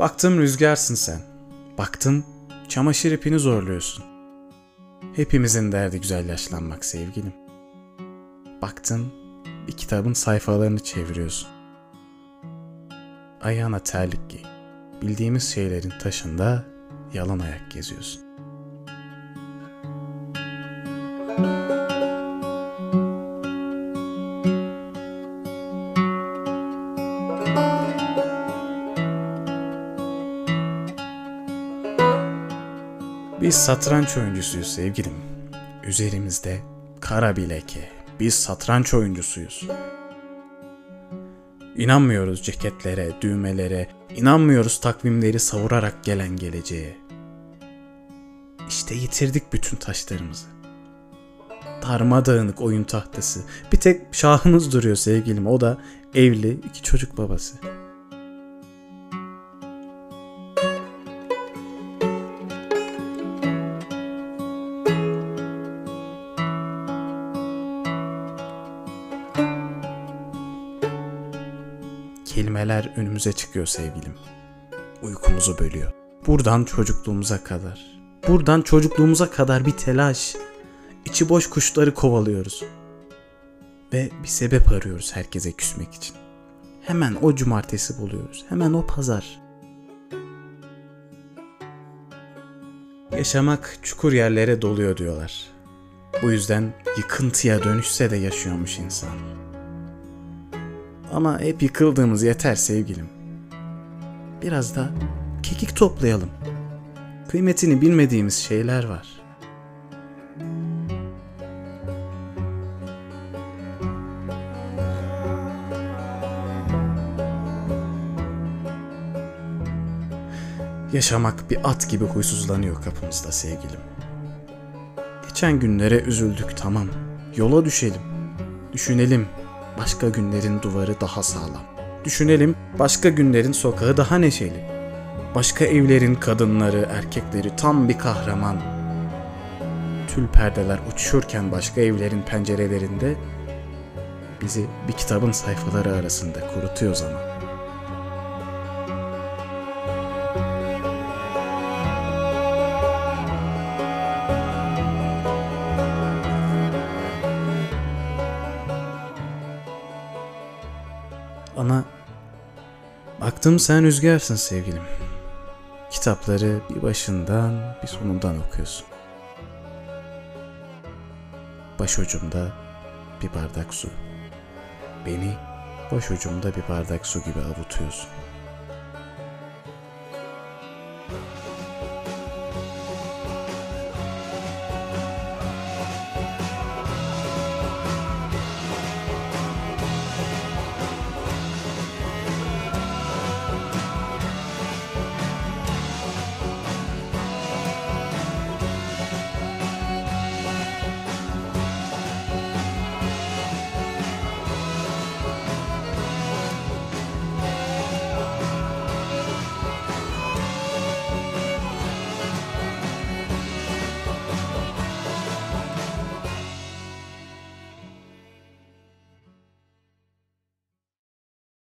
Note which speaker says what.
Speaker 1: Baktım rüzgarsın sen. Baktım çamaşır ipini zorluyorsun. Hepimizin derdi güzel yaşlanmak sevgilim. Baktım bir kitabın sayfalarını çeviriyorsun. Ayağına terlik giy. Bildiğimiz şeylerin taşında yalan ayak geziyorsun. Biz satranç oyuncusuyuz sevgilim. Üzerimizde kara bir leke. Biz satranç oyuncusuyuz. İnanmıyoruz ceketlere, düğmelere, inanmıyoruz takvimleri savurarak gelen geleceğe. İşte yitirdik bütün taşlarımızı. Darmadağınık oyun tahtası. Bir tek şahımız duruyor sevgilim. O da evli, iki çocuk babası. Kelimeler önümüze çıkıyor sevgilim. Uykumuzu bölüyor. Buradan çocukluğumuza kadar. Buradan çocukluğumuza kadar bir telaş. İçi boş kuşları kovalıyoruz. Ve bir sebep arıyoruz herkese küsmek için. Hemen o cumartesi buluyoruz. Hemen o pazar. Yaşamak çukur yerlere doluyor diyorlar. Bu yüzden yıkıntıya dönüşse de yaşıyormuş insan. Ama hep yıkıldığımız yeter sevgilim. Biraz da kekik toplayalım. Kıymetini bilmediğimiz şeyler var. Yaşamak bir at gibi huysuzlanıyor kapımızda sevgilim. Geçen günlere üzüldük tamam. Yola düşelim. Düşünelim başka günlerin duvarı daha sağlam. Düşünelim başka günlerin sokağı daha neşeli. Başka evlerin kadınları, erkekleri tam bir kahraman. Tül perdeler uçuşurken başka evlerin pencerelerinde bizi bir kitabın sayfaları arasında kurutuyor zaman. Ama baktım sen rüzgarsın sevgilim. Kitapları bir başından bir sonundan okuyorsun. Başucumda bir bardak su. Beni başucumda bir bardak su gibi avutuyorsun.